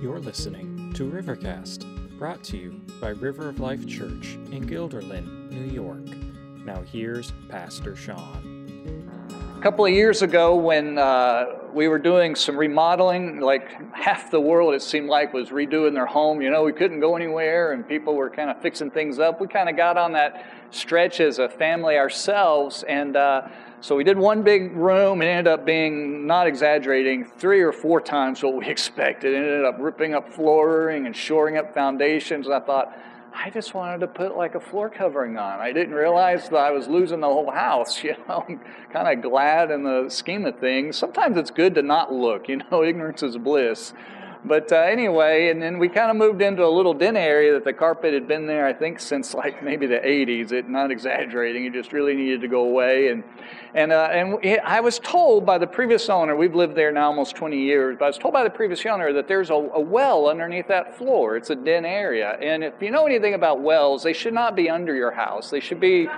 You're listening to Rivercast, brought to you by River of Life Church in Guilderland, New York. Now, here's Pastor Sean. A couple of years ago, when uh, we were doing some remodeling, like half the world, it seemed like, was redoing their home. You know, we couldn't go anywhere and people were kind of fixing things up. We kind of got on that stretch as a family ourselves. And uh, so we did one big room. It ended up being, not exaggerating, three or four times what we expected. It ended up ripping up flooring and shoring up foundations. And I thought, I just wanted to put like a floor covering on. I didn't realize that I was losing the whole house. You know, I'm kind of glad in the scheme of things. Sometimes it's good to not look. You know, ignorance is bliss. But uh, anyway, and then we kind of moved into a little den area that the carpet had been there, I think, since like maybe the 80s. It not exaggerating. It just really needed to go away. And and uh, and I was told by the previous owner. We've lived there now almost 20 years. But I was told by the previous owner that there's a, a well underneath that floor. It's a den area. And if you know anything about wells, they should not be under your house. They should be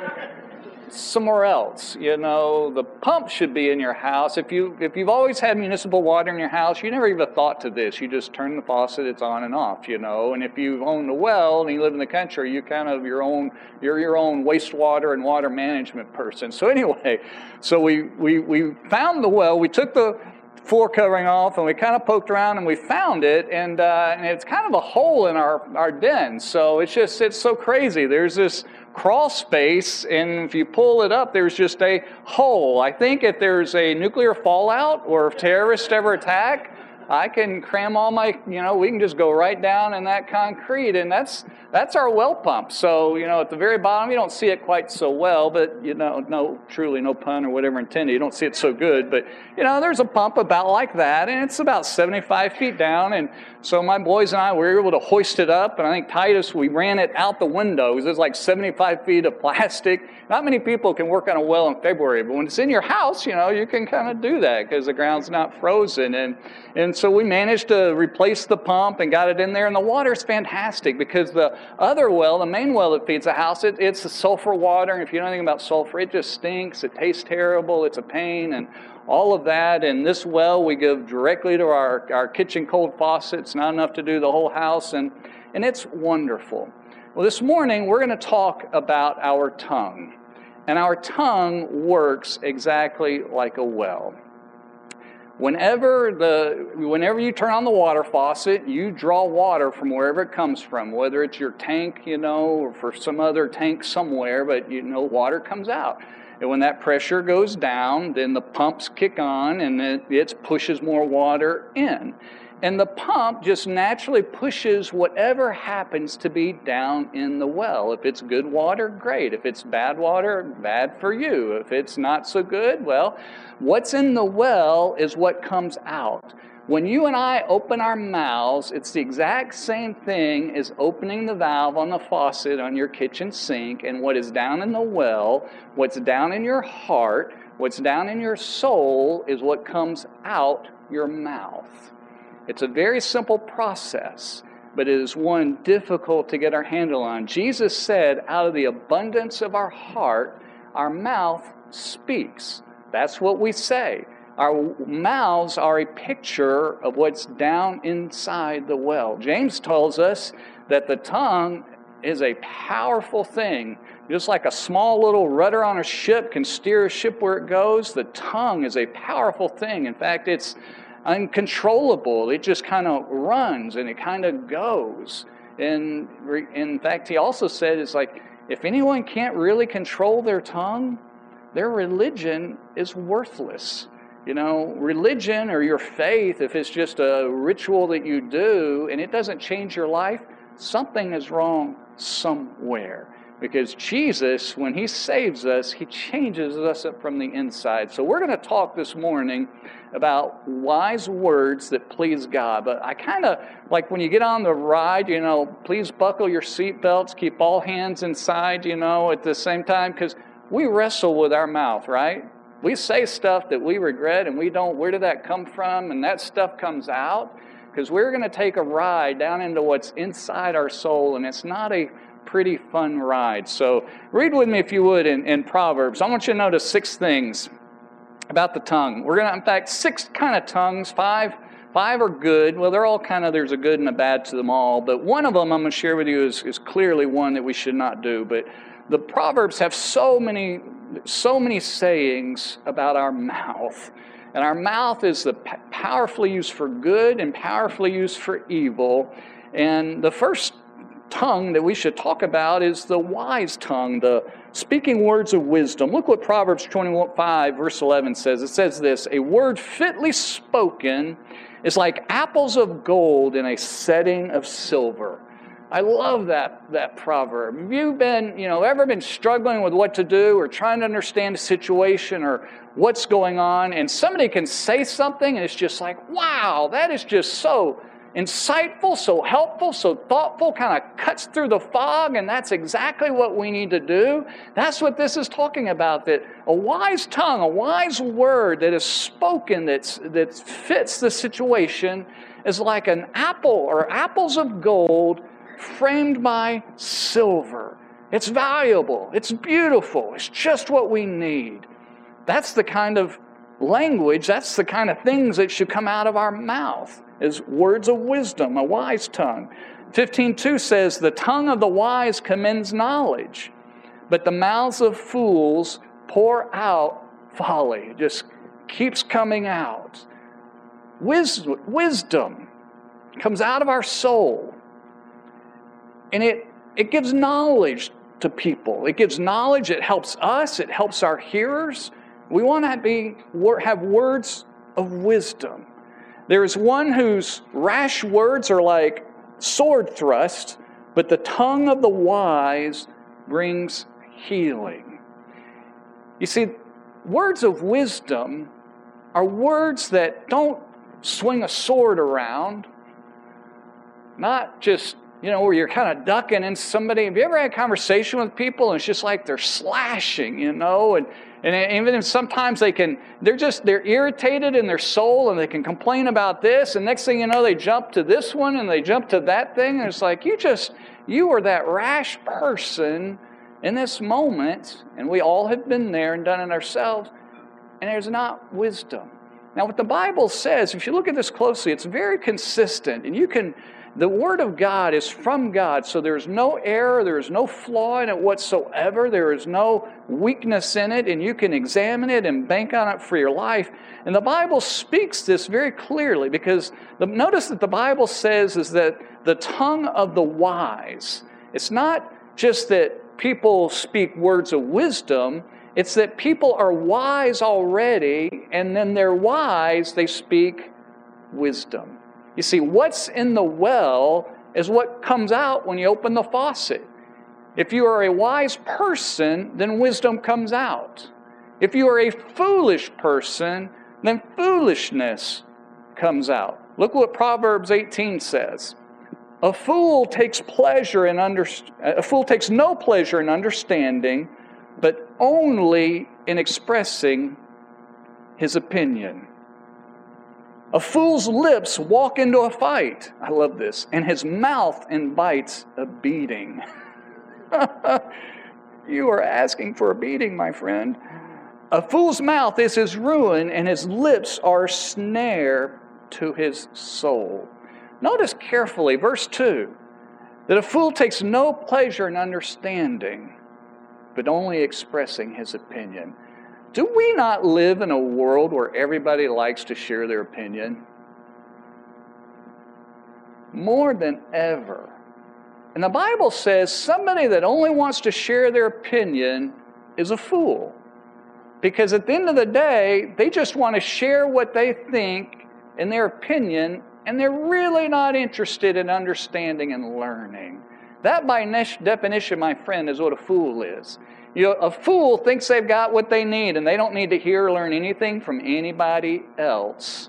somewhere else. You know, the pump should be in your house. If you if you've always had municipal water in your house, you never even thought to this. You just turn the faucet, it's on and off. You know, and if you own a well and you live in the country, you kind of your own you're your own wastewater and water management person. So anyway, so we we we found the well. We took the floor covering off and we kind of poked around and we found it and, uh, and it's kind of a hole in our, our den so it's just it's so crazy there's this crawl space, and if you pull it up, there's just a hole. I think if there's a nuclear fallout or if terrorists ever attack, I can cram all my, you know, we can just go right down in that concrete, and that's that's our well pump. So, you know, at the very bottom, you don't see it quite so well, but you know, no, truly, no pun or whatever intended. You don't see it so good, but you know, there's a pump about like that, and it's about 75 feet down. And so my boys and I were able to hoist it up, and I think Titus, we ran it out the window It was like 75 feet of plastic. Not many people can work on a well in February, but when it's in your house, you know, you can kind of do that because the ground's not frozen. And and so we managed to replace the pump and got it in there, and the water's fantastic because the other well, the main well that feeds the house, it, it's a sulfur water, and if you know anything about sulfur, it just stinks, it tastes terrible, it's a pain, and all of that. And this well we give directly to our, our kitchen cold faucet. It's not enough to do the whole house, and, and it's wonderful. Well, this morning we're going to talk about our tongue. And our tongue works exactly like a well. Whenever, the, whenever you turn on the water faucet, you draw water from wherever it comes from, whether it's your tank, you know, or for some other tank somewhere, but you know, water comes out. And when that pressure goes down, then the pumps kick on and it, it pushes more water in. And the pump just naturally pushes whatever happens to be down in the well. If it's good water, great. If it's bad water, bad for you. If it's not so good, well, what's in the well is what comes out. When you and I open our mouths, it's the exact same thing as opening the valve on the faucet on your kitchen sink. And what is down in the well, what's down in your heart, what's down in your soul is what comes out your mouth. It's a very simple process, but it is one difficult to get our handle on. Jesus said, out of the abundance of our heart, our mouth speaks. That's what we say. Our mouths are a picture of what's down inside the well. James tells us that the tongue is a powerful thing. Just like a small little rudder on a ship can steer a ship where it goes, the tongue is a powerful thing. In fact, it's uncontrollable. It just kind of runs and it kind of goes. And in fact, he also said it's like if anyone can't really control their tongue, their religion is worthless. You know, religion or your faith, if it's just a ritual that you do and it doesn't change your life, something is wrong somewhere. Because Jesus, when He saves us, He changes us up from the inside. So we're going to talk this morning about wise words that please God. But I kind of like when you get on the ride, you know, please buckle your seatbelts, keep all hands inside, you know, at the same time, because we wrestle with our mouth, right? We say stuff that we regret and we don't, where did that come from? And that stuff comes out because we're going to take a ride down into what's inside our soul, and it's not a pretty fun ride. So read with me, if you would, in, in Proverbs. I want you to notice six things about the tongue. We're going to, in fact, six kind of tongues, five Five are good. Well, they're all kind of, there's a good and a bad to them all. But one of them I'm going to share with you is, is clearly one that we should not do. But the Proverbs have so many, so many sayings about our mouth. And our mouth is the powerfully used for good and powerfully used for evil. And the first tongue that we should talk about is the wise tongue, the speaking words of wisdom. Look what Proverbs 25, verse 11 says. It says this A word fitly spoken is like apples of gold in a setting of silver. I love that, that proverb. Have you been, you know, ever been struggling with what to do or trying to understand a situation or what's going on, and somebody can say something and it's just like, wow, that is just so insightful, so helpful, so thoughtful, kind of cuts through the fog, and that's exactly what we need to do. That's what this is talking about that a wise tongue, a wise word that is spoken that's, that fits the situation is like an apple or apples of gold framed by silver. It's valuable, it's beautiful, it's just what we need. That's the kind of language, that's the kind of things that should come out of our mouth is words of wisdom, a wise tongue. 15:2 says, "The tongue of the wise commends knowledge, but the mouths of fools pour out folly." It just keeps coming out. Wisdom, wisdom comes out of our soul, and it, it gives knowledge to people. It gives knowledge, it helps us, it helps our hearers. We want to be, have words of wisdom. There is one whose rash words are like sword thrust, but the tongue of the wise brings healing. You see, words of wisdom are words that don't swing a sword around, not just, you know, where you're kind of ducking in somebody. Have you ever had a conversation with people and it's just like they're slashing, you know, and and even sometimes they can, they're just, they're irritated in their soul and they can complain about this. And next thing you know, they jump to this one and they jump to that thing. And it's like, you just, you are that rash person in this moment. And we all have been there and done it ourselves. And there's not wisdom. Now, what the Bible says, if you look at this closely, it's very consistent. And you can, the Word of God is from God, so there's no error, there is no flaw in it whatsoever, there is no weakness in it, and you can examine it and bank on it for your life. And the Bible speaks this very clearly because the, notice that the Bible says is that the tongue of the wise, it's not just that people speak words of wisdom, it's that people are wise already, and then they're wise, they speak wisdom. You see, what's in the well is what comes out when you open the faucet. If you are a wise person, then wisdom comes out. If you are a foolish person, then foolishness comes out. Look what Proverbs 18 says. A fool takes pleasure in under, a fool takes no pleasure in understanding, but only in expressing his opinion. A fool's lips walk into a fight. I love this. And his mouth invites a beating. you are asking for a beating, my friend. A fool's mouth is his ruin, and his lips are snare to his soul. Notice carefully, verse 2 that a fool takes no pleasure in understanding, but only expressing his opinion. Do we not live in a world where everybody likes to share their opinion? More than ever. And the Bible says somebody that only wants to share their opinion is a fool. Because at the end of the day, they just want to share what they think in their opinion, and they're really not interested in understanding and learning. That, by definition, my friend, is what a fool is. You know, a fool thinks they've got what they need and they don't need to hear or learn anything from anybody else.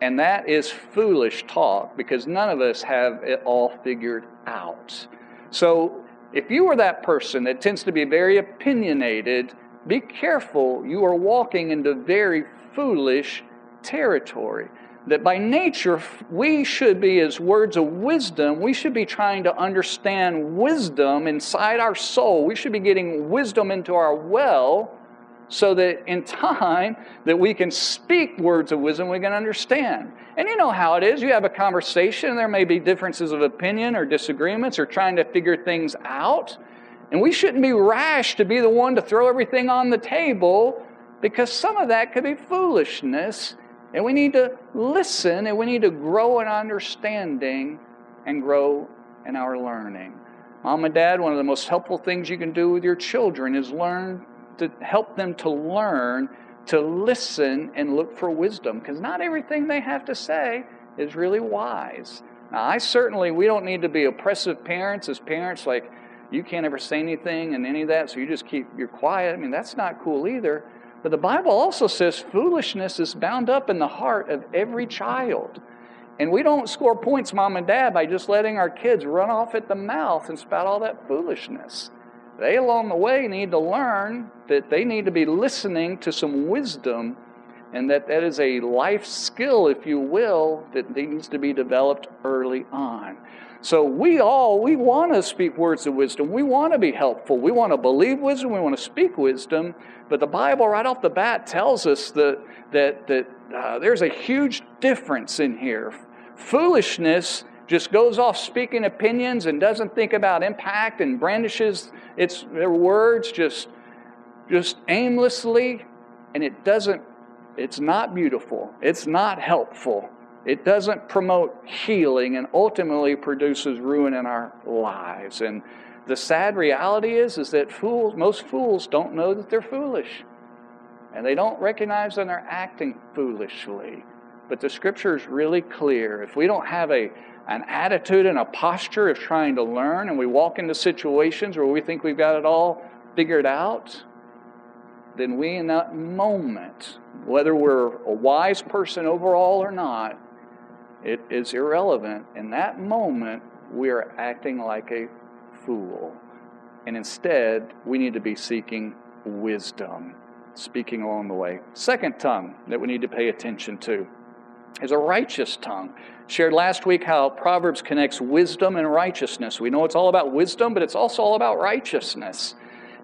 And that is foolish talk because none of us have it all figured out. So, if you are that person that tends to be very opinionated, be careful. You are walking into very foolish territory that by nature we should be, as words of wisdom, we should be trying to understand wisdom inside our soul. We should be getting wisdom into our well so that in time that we can speak words of wisdom we can understand. And you know how it is. You have a conversation there may be differences of opinion or disagreements or trying to figure things out. And we shouldn't be rash to be the one to throw everything on the table because some of that could be foolishness and we need to listen and we need to grow in understanding and grow in our learning mom and dad one of the most helpful things you can do with your children is learn to help them to learn to listen and look for wisdom because not everything they have to say is really wise. Now, I certainly, we don't need to be oppressive parents as parents, like you can't ever say anything and any of that, so you just keep, you're quiet. I mean, that's not cool either. But the Bible also says foolishness is bound up in the heart of every child. And we don't score points, mom and dad, by just letting our kids run off at the mouth and spout all that foolishness. They, along the way, need to learn that they need to be listening to some wisdom and that that is a life skill, if you will, that needs to be developed early on. So we all, we want to speak words of wisdom. We want to be helpful. We want to believe wisdom. We want to speak wisdom. But the Bible, right off the bat, tells us that, that, that uh, there's a huge difference in here. Foolishness just goes off speaking opinions and doesn't think about impact and brandishes its their words just just aimlessly and it doesn't it's not beautiful it's not helpful it doesn't promote healing and ultimately produces ruin in our lives. And the sad reality is is that fools most fools don't know that they're foolish. And they don't recognize that they're acting foolishly. But the scripture is really clear. If we don't have a an attitude and a posture of trying to learn, and we walk into situations where we think we've got it all figured out, then we, in that moment, whether we're a wise person overall or not, it is irrelevant. In that moment, we are acting like a fool. And instead, we need to be seeking wisdom, speaking along the way. Second tongue that we need to pay attention to is a righteous tongue. Shared last week how Proverbs connects wisdom and righteousness. We know it's all about wisdom, but it's also all about righteousness.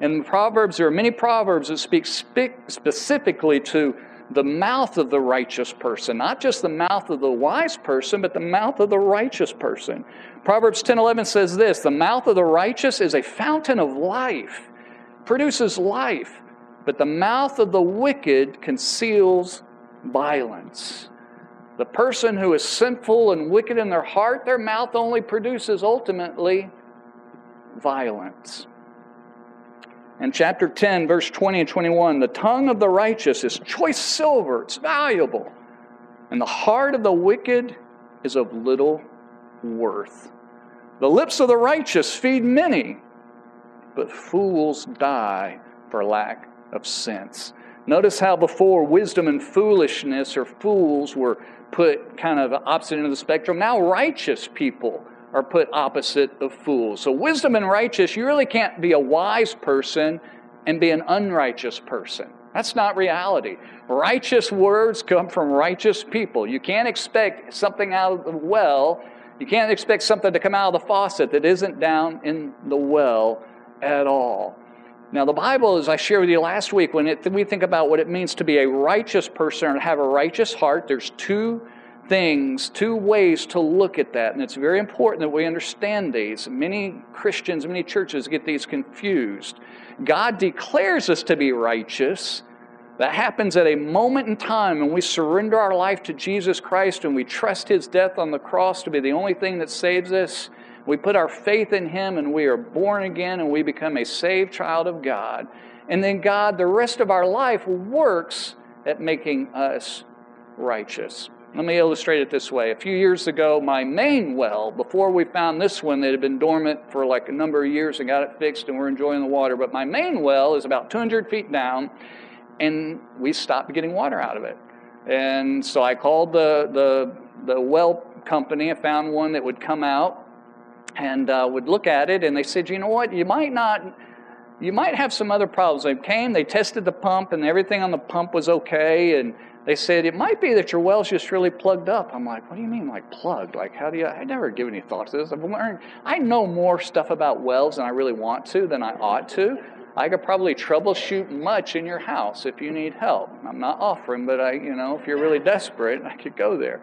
In Proverbs, there are many Proverbs that speak specifically to the mouth of the righteous person, not just the mouth of the wise person, but the mouth of the righteous person. Proverbs 10:11 says this, "The mouth of the righteous is a fountain of life, produces life, but the mouth of the wicked conceals violence." The person who is sinful and wicked in their heart, their mouth only produces ultimately violence. In chapter 10, verse 20 and 21, the tongue of the righteous is choice silver, it's valuable, and the heart of the wicked is of little worth. The lips of the righteous feed many, but fools die for lack of sense. Notice how before wisdom and foolishness or fools were put kind of opposite end of the spectrum. Now righteous people are put opposite of fools. So wisdom and righteous, you really can't be a wise person and be an unrighteous person. That's not reality. Righteous words come from righteous people. You can't expect something out of the well. You can't expect something to come out of the faucet that isn't down in the well at all. Now, the Bible, as I shared with you last week, when it, we think about what it means to be a righteous person and have a righteous heart, there's two things, two ways to look at that. And it's very important that we understand these. Many Christians, many churches get these confused. God declares us to be righteous. That happens at a moment in time when we surrender our life to Jesus Christ and we trust His death on the cross to be the only thing that saves us. We put our faith in Him and we are born again and we become a saved child of God. And then God, the rest of our life, works at making us righteous. Let me illustrate it this way. A few years ago, my main well, before we found this one that had been dormant for like a number of years and got it fixed and we're enjoying the water, but my main well is about 200 feet down and we stopped getting water out of it. And so I called the, the, the well company. I found one that would come out and uh, would look at it and they said, you know what, you might not, you might have some other problems. They came, they tested the pump and everything on the pump was okay and they said, it might be that your well's just really plugged up. I'm like, what do you mean, like plugged? Like, how do you, I never give any thought to this. I've learned, I know more stuff about wells than I really want to, than I ought to. I could probably troubleshoot much in your house if you need help. I'm not offering, but I, you know, if you're really desperate, I could go there.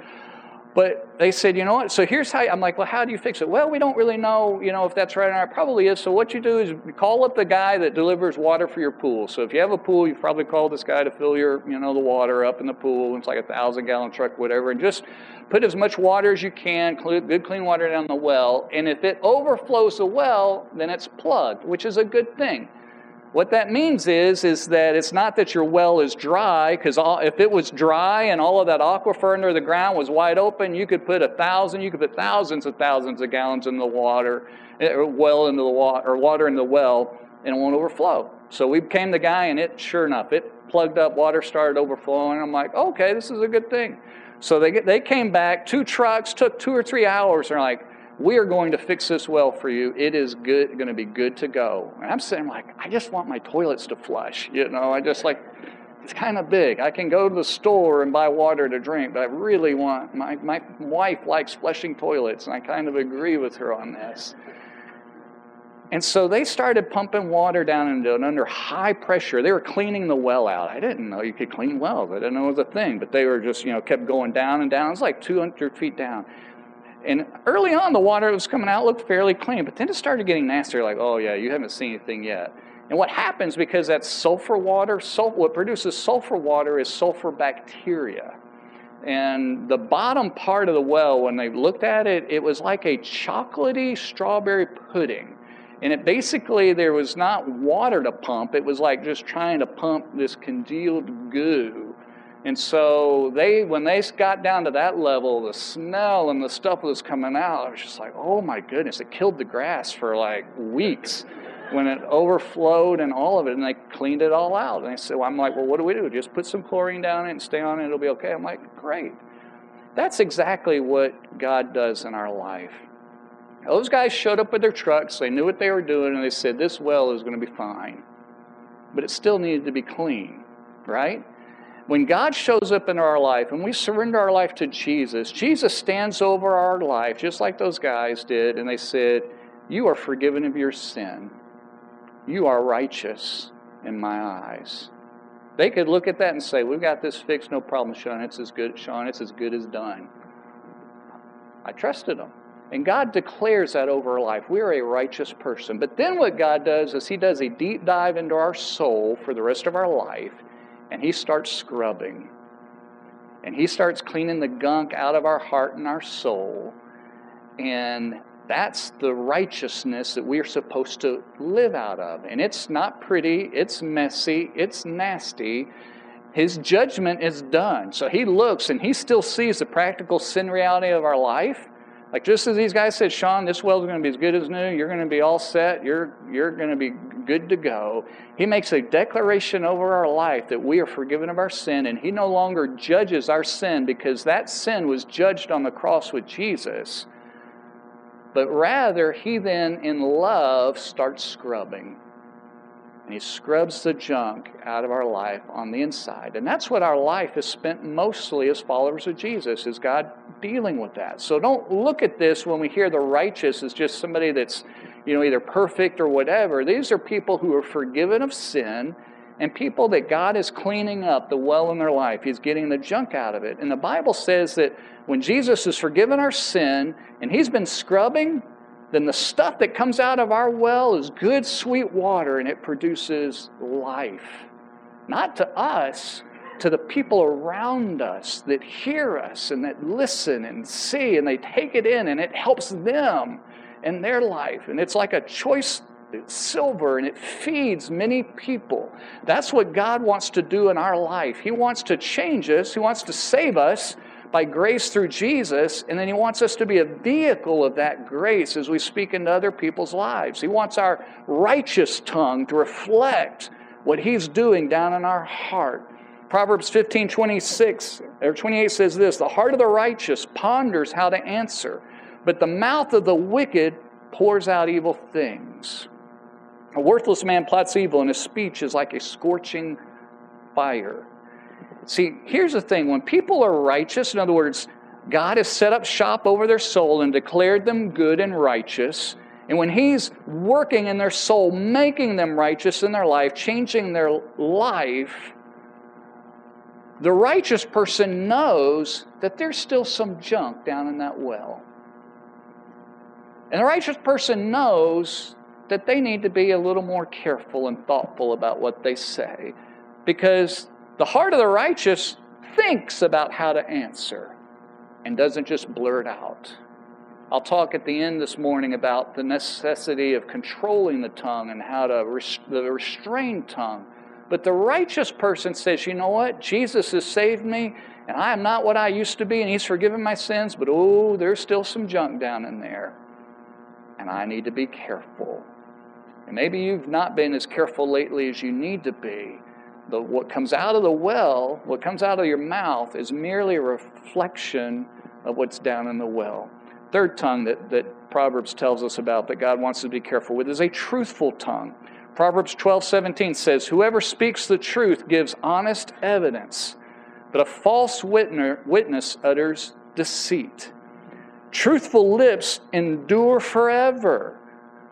But they said, you know what? So here's how I'm like, well, how do you fix it? Well, we don't really know, you know, if that's right or not. Probably is. So what you do is call up the guy that delivers water for your pool. So if you have a pool, you probably call this guy to fill your, you know, the water up in the pool. It's like a thousand gallon truck, whatever, and just put as much water as you can, good clean water down the well. And if it overflows the well, then it's plugged, which is a good thing. What that means is, is that it's not that your well is dry, because if it was dry and all of that aquifer under the ground was wide open, you could put a thousand, you could put thousands of thousands of gallons in the water, eh, well into the water, or water in the well, and it won't overflow. So we came the guy, and it sure enough, it plugged up, water started overflowing. I'm like, okay, this is a good thing. So they they came back, two trucks, took two or three hours. and They're like, we are going to fix this well for you. It is good, going to be good to go. And I'm sitting like, I just want my toilets to flush. You know, I just like, it's kind of big. I can go to the store and buy water to drink, but I really want, my, my wife likes flushing toilets, and I kind of agree with her on this. And so they started pumping water down into it under high pressure. They were cleaning the well out. I didn't know you could clean wells. I didn't know it was a thing, but they were just, you know, kept going down and down. It was like 200 feet down. And early on, the water that was coming out looked fairly clean, but then it started getting nastier, like, oh, yeah, you haven't seen anything yet. And what happens because that's sulfur water, sulfur, what produces sulfur water is sulfur bacteria. And the bottom part of the well, when they looked at it, it was like a chocolatey strawberry pudding. And it basically, there was not water to pump, it was like just trying to pump this congealed goo and so they, when they got down to that level, the smell and the stuff that was coming out, I was just like, oh my goodness, it killed the grass for like weeks when it overflowed and all of it, and they cleaned it all out. And they said, well, I'm like, well, what do we do? Just put some chlorine down it and stay on it, it'll be okay. I'm like, great. That's exactly what God does in our life. Those guys showed up with their trucks, they knew what they were doing, and they said, this well is going to be fine. But it still needed to be clean, right? When God shows up in our life and we surrender our life to Jesus, Jesus stands over our life, just like those guys did, and they said, You are forgiven of your sin. You are righteous in my eyes. They could look at that and say, We've got this fixed, no problem, Sean. It's as good, Sean, it's as good as done. I trusted them. And God declares that over our life. We are a righteous person. But then what God does is He does a deep dive into our soul for the rest of our life and he starts scrubbing. And he starts cleaning the gunk out of our heart and our soul. And that's the righteousness that we're supposed to live out of. And it's not pretty, it's messy, it's nasty. His judgment is done. So he looks and he still sees the practical sin reality of our life. Like just as these guys said, Sean, this well's going to be as good as new. You're going to be all set. You're you're going to be good to go. He makes a declaration over our life that we are forgiven of our sin, and He no longer judges our sin because that sin was judged on the cross with Jesus. But rather, He then, in love, starts scrubbing and he scrubs the junk out of our life on the inside. And that's what our life is spent mostly as followers of Jesus, is God dealing with that. So don't look at this when we hear the righteous as just somebody that's, you know, either perfect or whatever. These are people who are forgiven of sin and people that God is cleaning up the well in their life. He's getting the junk out of it. And the Bible says that when Jesus has forgiven our sin and he's been scrubbing, then the stuff that comes out of our well is good, sweet water, and it produces life. Not to us, to the people around us that hear us and that listen and see, and they take it in, and it helps them in their life. And it's like a choice it's silver and it feeds many people. That's what God wants to do in our life. He wants to change us, He wants to save us by grace through Jesus, and then He wants us to be a vehicle of that grace as we speak into other people's lives. He wants our righteous tongue to reflect what He's doing down in our heart. Proverbs 15 26 or 28 says this The heart of the righteous ponders how to answer, but the mouth of the wicked pours out evil things. A worthless man plots evil, and his speech is like a scorching fire. See, here's the thing. When people are righteous, in other words, God has set up shop over their soul and declared them good and righteous, And when He's working in their soul, making them righteous in their life, changing their life, the righteous person knows that there's still some junk down in that well. And the righteous person knows that they need to be a little more careful and thoughtful about what they say. Because the heart of the righteous thinks about how to answer and doesn't just blurt out. I'll talk at the end this morning about the necessity of controlling the tongue and how to res- the restrained tongue. But the righteous person says, you know what? Jesus has saved me, and I am not what I used to be, and He's forgiven my sins, but oh, there's still some junk down in there. And I need to be careful. And maybe you've not been as careful lately as you need to be. The, what comes out of the well, what comes out of your mouth, is merely a reflection of what's down in the well. Third tongue that, that Proverbs tells us about that God wants us to be careful with is a truthful tongue. Proverbs 12 17 says, Whoever speaks the truth gives honest evidence, but a false witness utters deceit. Truthful lips endure forever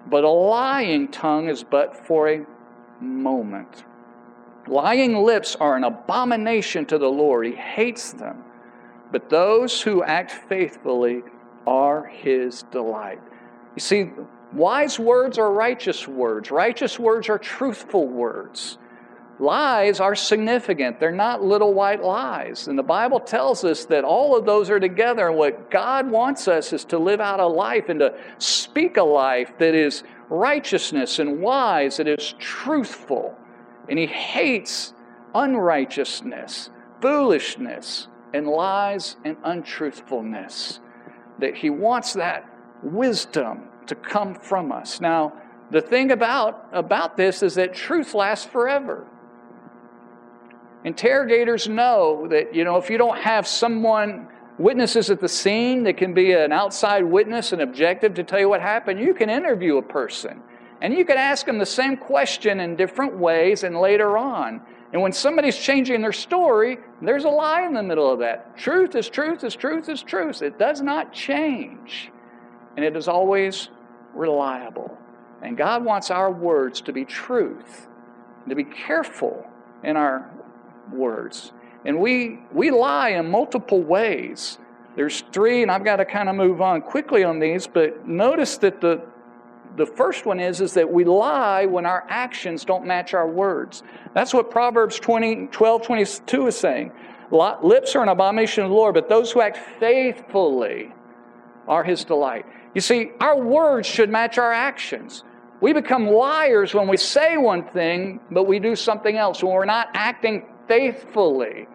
but a lying tongue is but for a moment. Lying lips are an abomination to the Lord. He hates them. But those who act faithfully are his delight. You see, wise words are righteous words, righteous words are truthful words. Lies are significant. They're not little white lies. And the Bible tells us that all of those are together. And what God wants us is to live out a life and to speak a life that is righteousness and wise, that is truthful. And He hates unrighteousness, foolishness, and lies and untruthfulness. That He wants that wisdom to come from us. Now, the thing about, about this is that truth lasts forever. Interrogators know that, you know, if you don't have someone, witnesses at the scene that can be an outside witness and objective to tell you what happened, you can interview a person. And you can ask them the same question in different ways and later on. And when somebody's changing their story, there's a lie in the middle of that. Truth is truth is truth is truth. It does not change. And it is always reliable. And God wants our words to be truth, to be careful in our words. And we, we lie in multiple ways. There's three, and I've got to kind of move on quickly on these, but notice that the, the first one is, is that we lie when our actions don't match our words. That's what Proverbs 20, 12 22 is saying. Lips are an abomination of the Lord, but those who act faithfully are his delight. You see, our words should match our actions. We become liars when we say one thing, but we do something else, when we're not acting faithfully.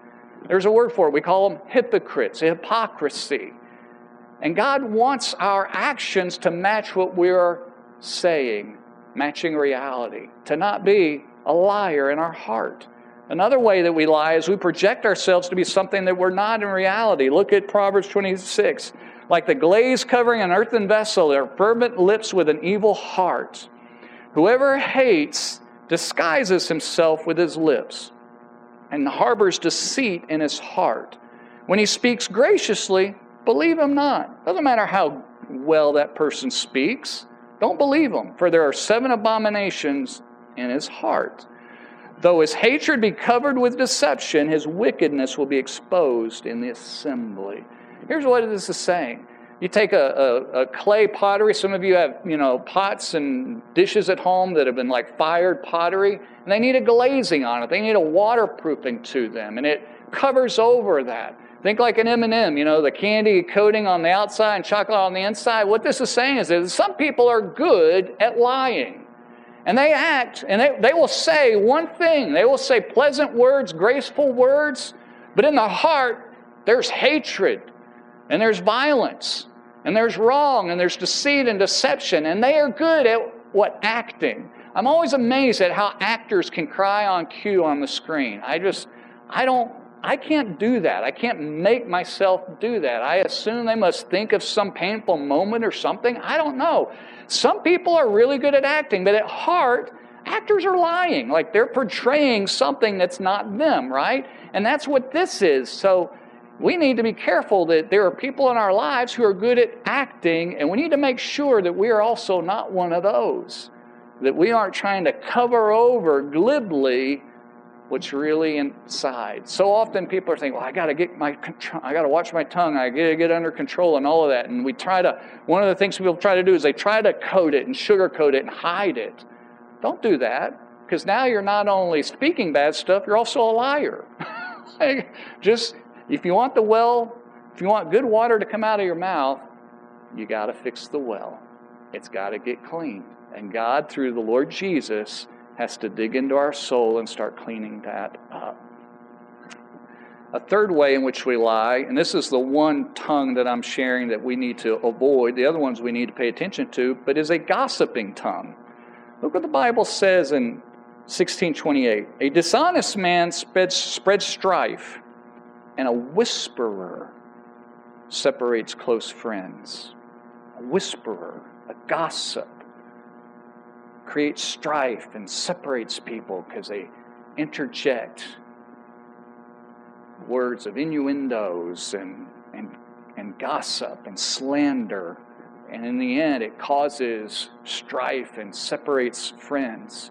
There's a word for it. We call them hypocrites, hypocrisy. And God wants our actions to match what we're saying, matching reality, to not be a liar in our heart. Another way that we lie is we project ourselves to be something that we're not in reality. Look at Proverbs 26. Like the glaze covering an earthen vessel, their fervent lips with an evil heart. Whoever hates disguises himself with his lips and harbors deceit in his heart. When he speaks graciously, believe him not. Doesn't matter how well that person speaks, don't believe him, for there are seven abominations in his heart. Though his hatred be covered with deception, his wickedness will be exposed in the assembly. Here's what this is saying you take a, a, a, clay pottery. Some of you have, you know, pots and dishes at home that have been like fired pottery, and they need a glazing on it. They need a waterproofing to them, and it covers over that. Think like an M&M, you know, the candy coating on the outside and chocolate on the inside. What this is saying is that some people are good at lying. And they act, and they, they will say one thing. They will say pleasant words, graceful words, but in the heart, there's hatred and there's violence, and there's wrong, and there's deceit and deception, and they are good at what? Acting. I'm always amazed at how actors can cry on cue on the screen. I just, I don't, I can't do that. I can't make myself do that. I assume they must think of some painful moment or something. I don't know. Some people are really good at acting, but at heart, actors are lying. Like they're portraying something that's not them, right? And that's what this is. So we need to be careful that there are people in our lives who are good at acting, and we need to make sure that we are also not one of those. That we aren't trying to cover over glibly what's really inside. So often people are saying, "Well, I got to get my, I got to watch my tongue. I got to get under control and all of that." And we try to. One of the things people try to do is they try to coat it and sugarcoat it and hide it. Don't do that, because now you're not only speaking bad stuff, you're also a liar. Just if you want the well, if you want good water to come out of your mouth, you got to fix the well. It's got to get cleaned. And God, through the Lord Jesus, has to dig into our soul and start cleaning that up. A third way in which we lie, and this is the one tongue that I'm sharing that we need to avoid, the other ones we need to pay attention to, but is a gossiping tongue. Look what the Bible says in 1628 A dishonest man spreads, spreads strife, and a whisperer separates close friends. A whisperer, a gossip, creates strife and separates people because they interject words of innuendos and, and, and gossip and slander. And in the end, it causes strife and separates friends.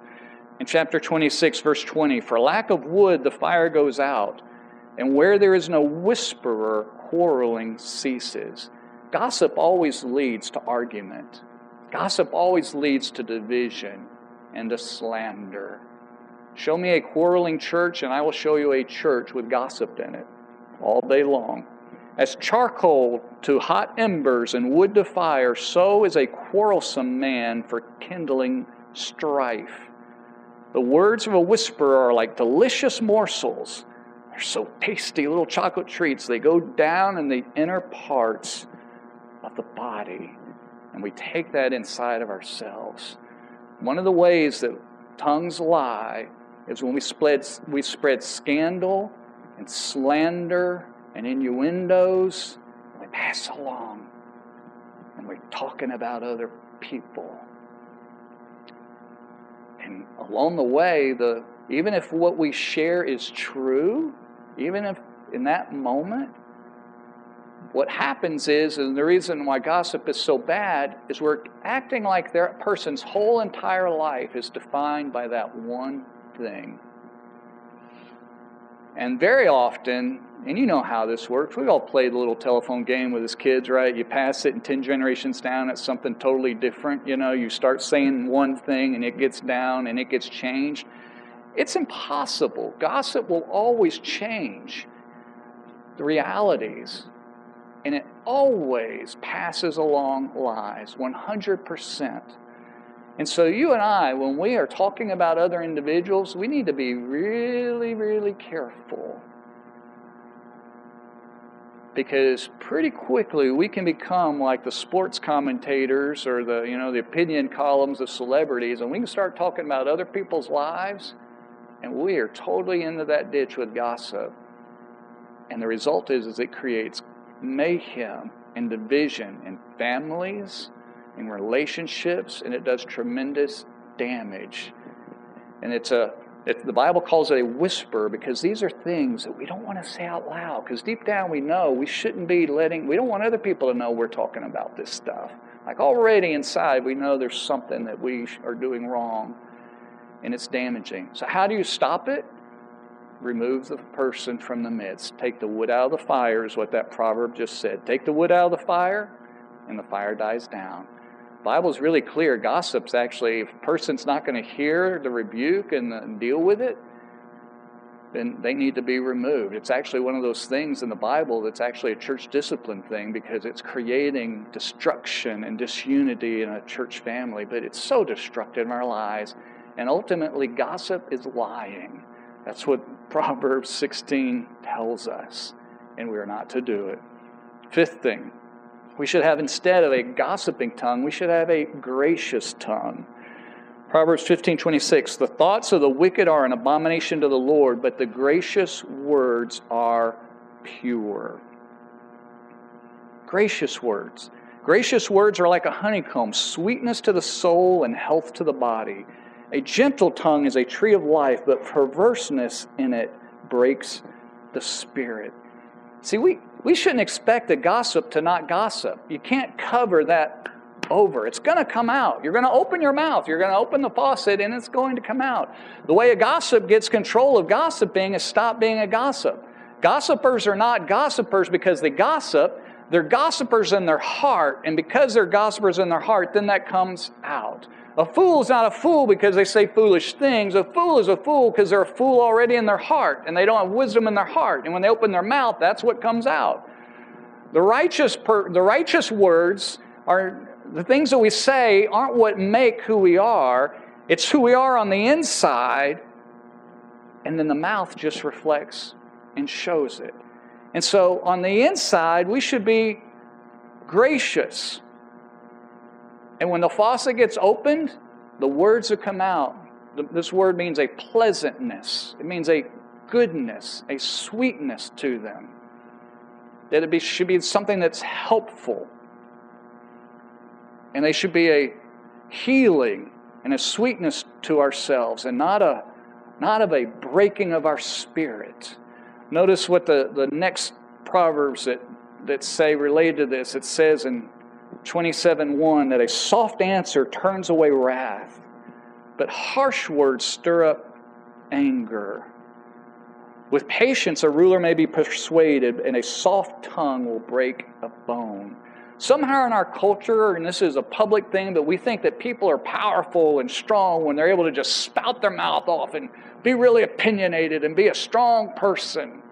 In chapter 26, verse 20, for lack of wood, the fire goes out, and where there is no whisperer, quarreling ceases. Gossip always leads to argument. Gossip always leads to division and to slander. Show me a quarreling church, and I will show you a church with gossip in it all day long. As charcoal to hot embers and wood to fire, so is a quarrelsome man for kindling strife. The words of a whisperer are like delicious morsels. They're so tasty, little chocolate treats. They go down in the inner parts of the body and we take that inside of ourselves. One of the ways that tongues lie is when we spread, we spread scandal and slander and innuendos. We pass along and we're talking about other people. And along the way, the, even if what we share is true, even if in that moment what happens is, and the reason why gossip is so bad, is we're acting like that person's whole entire life is defined by that one thing. And very often, and you know how this works, we all played the little telephone game with his kids, right? You pass it, and 10 generations down, it's something totally different. You know, you start saying one thing, and it gets down, and it gets changed. It's impossible. Gossip will always change the realities and it always passes along lies, 100%. And so, you and I, when we are talking about other individuals, we need to be really, really careful. Because pretty quickly we can become like the sports commentators or the, you know, the opinion columns of celebrities, and we can start talking about other people's lives, and we are totally into that ditch with gossip. And the result is, is it creates mayhem and division in families, in relationships, and it does tremendous damage. And it's a it, the Bible calls it a whisper because these are things that we don't want to say out loud. Because deep down we know we shouldn't be letting, we don't want other people to know we're talking about this stuff. Like already inside, we know there's something that we are doing wrong and it's damaging. So, how do you stop it? Remove the person from the midst. Take the wood out of the fire, is what that proverb just said. Take the wood out of the fire, and the fire dies down. The Bible's really clear. Gossip's actually, if a person's not going to hear the rebuke and, the, and deal with it, then they need to be removed. It's actually one of those things in the Bible that's actually a church discipline thing because it's creating destruction and disunity in a church family, but it's so destructive in our lives. And ultimately, gossip is lying. That's what Proverbs 16 tells us, and we are not to do it. Fifth thing, we should have instead of a gossiping tongue, we should have a gracious tongue. Proverbs 15 26, the thoughts of the wicked are an abomination to the Lord, but the gracious words are pure. Gracious words. Gracious words are like a honeycomb, sweetness to the soul and health to the body. A gentle tongue is a tree of life, but perverseness in it breaks the spirit. See, we, we shouldn't expect a gossip to not gossip. You can't cover that over. It's going to come out. You're going to open your mouth. You're going to open the faucet and it's going to come out. The way a gossip gets control of gossiping is stop being a gossip. Gossipers are not gossipers because they gossip. They're gossipers in their heart. And because they're gossipers in their heart, then that comes out. A fool is not a fool because they say foolish things. A fool is a fool because they're a fool already in their heart and they don't have wisdom in their heart. And when they open their mouth, that's what comes out. The righteous, per, the righteous words are the things that we say aren't what make who we are, it's who we are on the inside, and then the mouth just reflects and shows it. And so on the inside, we should be gracious. And when the faucet gets opened, the words that come out, this word means a pleasantness, it means a goodness, a sweetness to them. That it be, should be something that's helpful and they should be a healing and a sweetness to ourselves and not a not of a breaking of our spirit. Notice what the, the next proverbs that, that say related to this. It says in 27:1 that a soft answer turns away wrath, but harsh words stir up anger. With patience, a ruler may be persuaded, and a soft tongue will break a bone. Somehow in our culture, and this is a public thing, but we think that people are powerful and strong when they're able to just spout their mouth off and be really opinionated and be a strong person.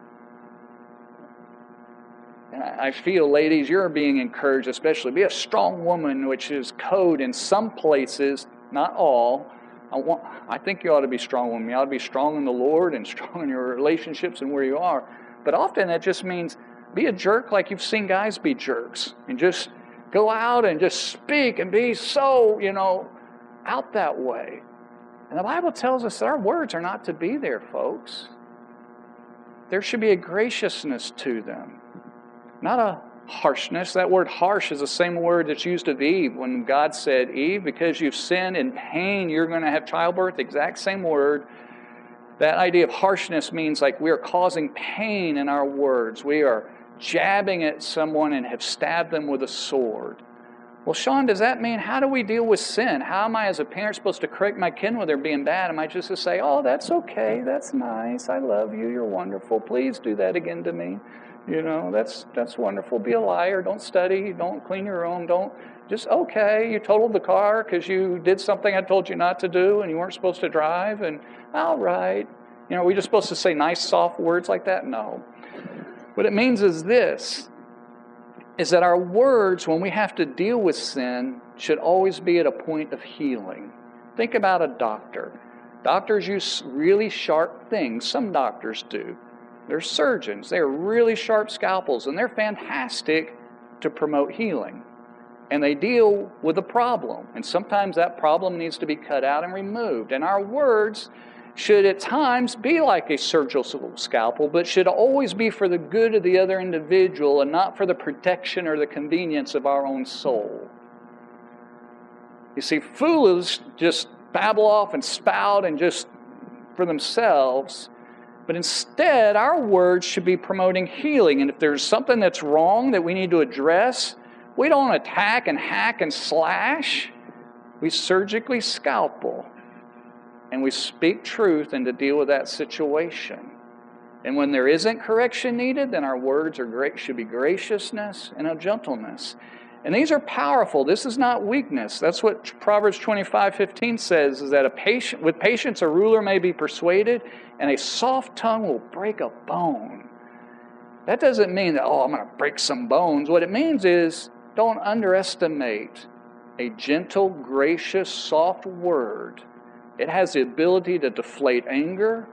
I feel, ladies, you're being encouraged, especially be a strong woman, which is code in some places, not all. I, want, I think you ought to be strong women. You ought to be strong in the Lord and strong in your relationships and where you are. But often that just means be a jerk like you've seen guys be jerks and just go out and just speak and be so, you know, out that way. And the Bible tells us that our words are not to be there, folks. There should be a graciousness to them, not a harshness. That word harsh is the same word that's used of Eve when God said, Eve, because you've sinned in pain, you're going to have childbirth. Exact same word that idea of harshness means like we are causing pain in our words. We are jabbing at someone and have stabbed them with a sword. Well, Sean, does that mean how do we deal with sin? How am I, as a parent, supposed to correct my kid when they're being bad? Am I just to say, oh, that's okay, that's nice, I love you, you're wonderful, please do that again to me? You know, that's that's wonderful. Be a liar. Don't study. Don't clean your room. Don't just okay. You totaled the car because you did something I told you not to do, and you weren't supposed to drive. And all right, you know, are we just supposed to say nice, soft words like that? No. What it means is this is that our words, when we have to deal with sin, should always be at a point of healing. Think about a doctor. Doctors use really sharp things. Some doctors do. They're surgeons. They're really sharp scalpels, and they're fantastic to promote healing. And they deal with a problem. And sometimes that problem needs to be cut out and removed. And our words should at times be like a surgical scalpel, but should always be for the good of the other individual and not for the protection or the convenience of our own soul. You see, fools just babble off and spout and just for themselves, but instead, our words should be promoting healing. And if there's something that's wrong that we need to address, we don't attack and hack and slash, we surgically scalpel and we speak truth and to deal with that situation. And when there isn't correction needed, then our words are great, should be graciousness and a gentleness. And these are powerful. This is not weakness. That's what Proverbs 25, 15 says, is that a patient, with patience a ruler may be persuaded, and a soft tongue will break a bone. That doesn't mean that, oh, I'm going to break some bones. What it means is don't underestimate a gentle, gracious, soft word it has the ability to deflate anger.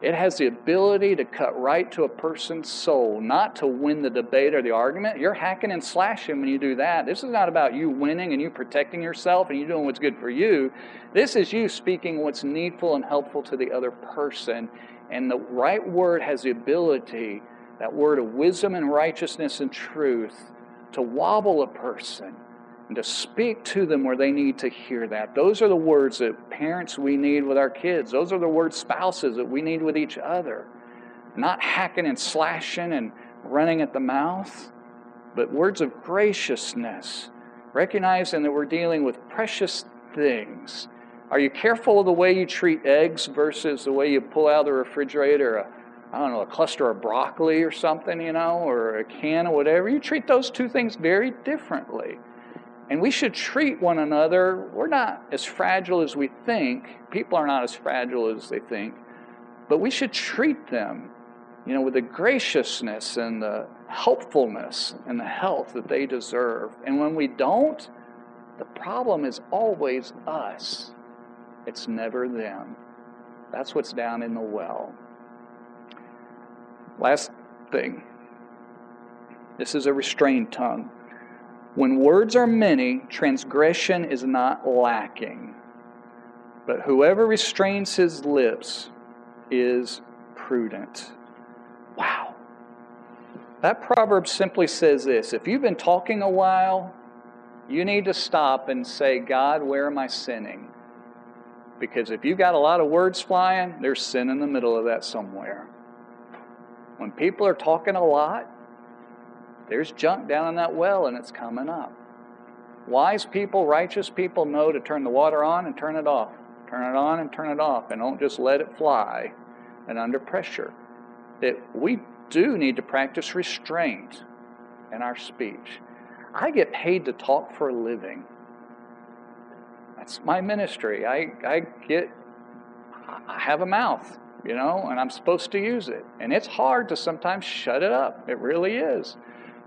It has the ability to cut right to a person's soul, not to win the debate or the argument. You're hacking and slashing when you do that. This is not about you winning and you protecting yourself and you doing what's good for you. This is you speaking what's needful and helpful to the other person. And the right word has the ability, that word of wisdom and righteousness and truth, to wobble a person and to speak to them where they need to hear that. Those are the words that parents we need with our kids. Those are the words spouses that we need with each other. Not hacking and slashing and running at the mouth, but words of graciousness, recognizing that we're dealing with precious things. Are you careful of the way you treat eggs versus the way you pull out of the refrigerator a, I don't know, a cluster of broccoli or something, you know, or a can or whatever? You treat those two things very differently. And we should treat one another. We're not as fragile as we think. People are not as fragile as they think. But we should treat them, you know, with the graciousness and the helpfulness and the health that they deserve. And when we don't, the problem is always us. It's never them. That's what's down in the well. Last thing this is a restrained tongue. When words are many, transgression is not lacking. But whoever restrains his lips is prudent. Wow. That proverb simply says this if you've been talking a while, you need to stop and say, God, where am I sinning? Because if you've got a lot of words flying, there's sin in the middle of that somewhere. When people are talking a lot, there's junk down in that well and it's coming up. Wise people, righteous people know to turn the water on and turn it off. Turn it on and turn it off, and don't just let it fly and under pressure. That we do need to practice restraint in our speech. I get paid to talk for a living. That's my ministry. I, I get, I have a mouth, you know, and I'm supposed to use it. And it's hard to sometimes shut it up. It really is.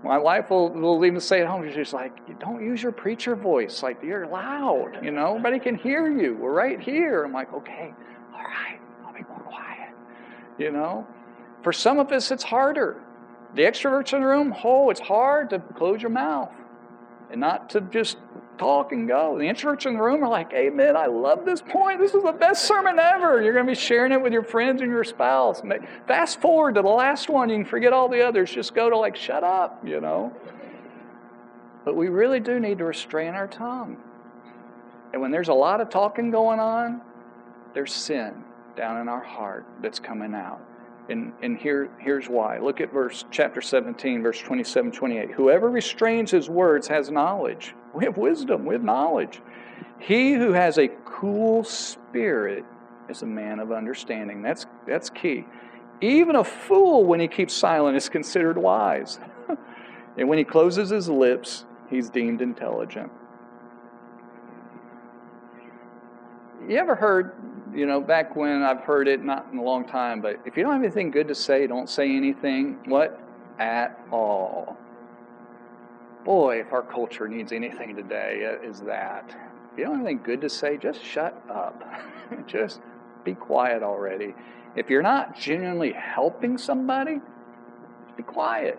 My wife will, will even say at home, she's like, don't use your preacher voice. Like, you're loud, you know, everybody can hear you. We're right here. I'm like, okay, all right, I'll be more quiet, you know. For some of us, it's harder. The extroverts in the room, oh, it's hard to close your mouth and not to just talk and go. The introverts in the room are like, Amen, I love this point. This is the best sermon ever. You're going to be sharing it with your friends and your spouse. Fast forward to the last one. You can forget all the others. Just go to like, shut up, you know. But we really do need to restrain our tongue. And when there's a lot of talking going on, there's sin down in our heart that's coming out. And, and here, here's why. Look at verse chapter 17, verse 27, 28. Whoever restrains his words has knowledge. We have wisdom, we have knowledge. He who has a cool spirit is a man of understanding. That's, that's key. Even a fool, when he keeps silent, is considered wise. and when he closes his lips, he's deemed intelligent. You ever heard you know, back when I've heard it, not in a long time, but if you don't have anything good to say, don't say anything. What? At all. Boy, if our culture needs anything today, it is that. If you don't have anything good to say, just shut up. just be quiet already. If you're not genuinely helping somebody, be quiet.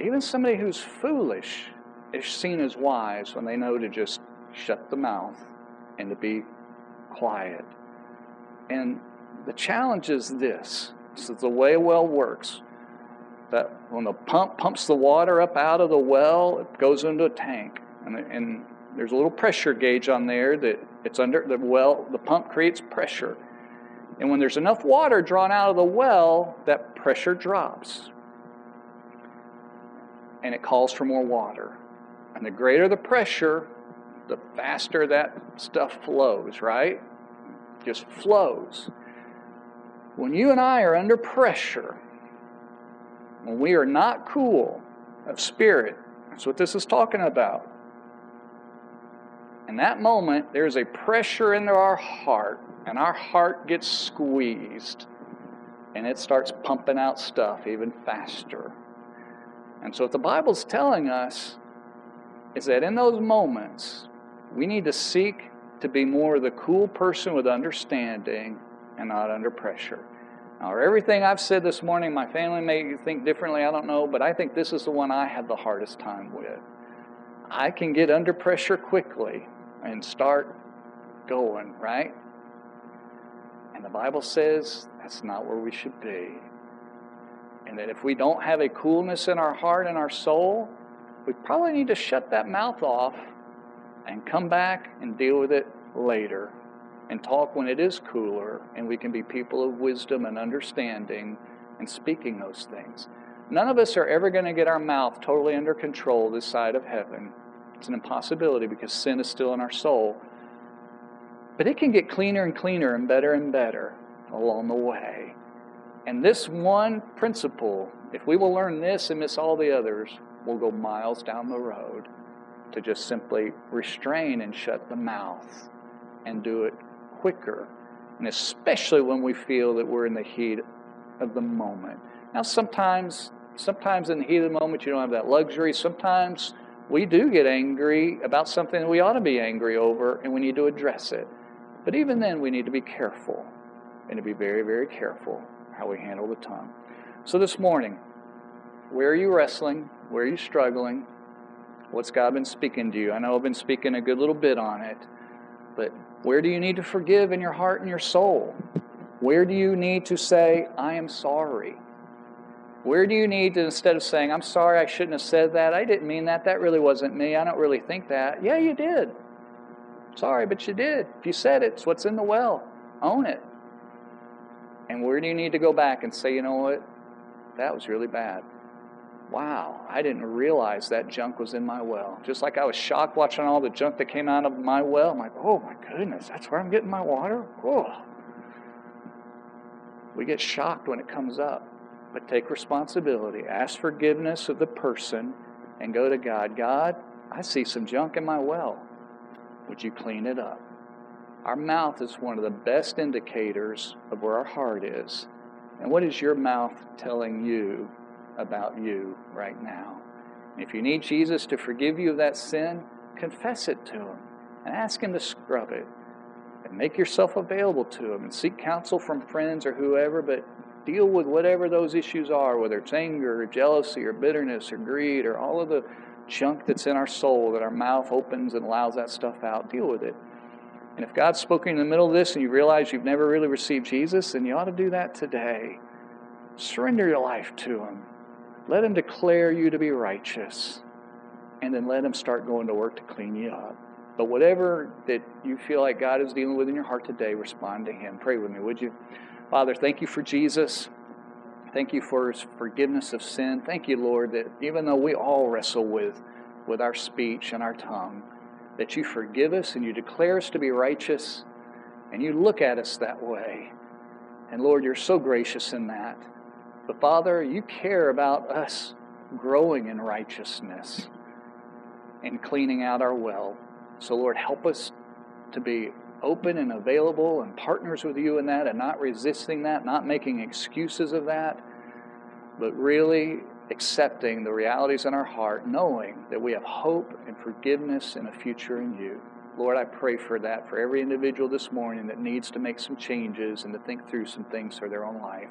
Even somebody who's foolish is seen as wise when they know to just shut the mouth and to be quiet. And the challenge is this this is the way well works. That when the pump pumps the water up out of the well, it goes into a tank. And, and there's a little pressure gauge on there that it's under the well, the pump creates pressure. And when there's enough water drawn out of the well, that pressure drops. And it calls for more water. And the greater the pressure, the faster that stuff flows, right? Just flows. When you and I are under pressure, when we are not cool of spirit, that's what this is talking about. In that moment, there's a pressure into our heart, and our heart gets squeezed, and it starts pumping out stuff even faster. And so, what the Bible's telling us is that in those moments, we need to seek to be more the cool person with understanding and not under pressure. Now, everything I've said this morning, my family may think differently, I don't know, but I think this is the one I have the hardest time with. I can get under pressure quickly and start going, right? And the Bible says that's not where we should be. And that if we don't have a coolness in our heart and our soul, we probably need to shut that mouth off and come back and deal with it later and talk when it is cooler and we can be people of wisdom and understanding and speaking those things. None of us are ever going to get our mouth totally under control this side of heaven. It's an impossibility because sin is still in our soul. But it can get cleaner and cleaner and better and better along the way. And this one principle, if we will learn this and miss all the others, we'll go miles down the road to just simply restrain and shut the mouth and do it quicker. And especially when we feel that we're in the heat of the moment. Now, sometimes, sometimes in the heat of the moment, you don't have that luxury. Sometimes we do get angry about something that we ought to be angry over, and we need to address it. But even then, we need to be careful and to be very, very careful how we handle the tongue. So this morning, where are you wrestling? Where are you struggling? What's God been speaking to you? I know I've been speaking a good little bit on it, but where do you need to forgive in your heart and your soul? Where do you need to say, I am sorry? Where do you need to, instead of saying, I'm sorry, I shouldn't have said that, I didn't mean that, that really wasn't me, I don't really think that. Yeah, you did. Sorry, but you did. If you said it, it's what's in the well. Own it. And where do you need to go back and say, you know what? That was really bad. Wow, I didn't realize that junk was in my well. Just like I was shocked watching all the junk that came out of my well. I'm like, oh my goodness, that's where I'm getting my water? We get shocked when it comes up. But take responsibility. Ask forgiveness of the person and go to God. God, I see some junk in my well. Would you clean it up? Our mouth is one of the best indicators of where our heart is. And what is your mouth telling you about you right now? If you need Jesus to forgive you of that sin, confess it to Him and ask Him to scrub it. And make yourself available to Him and seek counsel from friends or whoever, but deal with whatever those issues are, whether it's anger or jealousy or bitterness or greed or all of the junk that's in our soul that our mouth opens and allows that stuff out. Deal with it. And if God's spoken in the middle of this and you realize you've never really received Jesus, then you ought to do that today. Surrender your life to Him. Let Him declare you to be righteous. And then let Him start going to work to clean you up. But whatever that you feel like God is dealing with in your heart today, respond to Him. Pray with me, would you? Father, thank you for Jesus. Thank you for His forgiveness of sin. Thank you, Lord, that even though we all wrestle with, with our speech and our tongue, that you forgive us and you declare us to be righteous and you look at us that way. And Lord, you're so gracious in that. But Father, you care about us growing in righteousness and cleaning out our well. So, Lord, help us to be open and available and partners with you in that and not resisting that, not making excuses of that, but really accepting the realities in our heart, knowing that we have hope and forgiveness and a future in you. Lord, I pray for that for every individual this morning that needs to make some changes and to think through some things for their own life.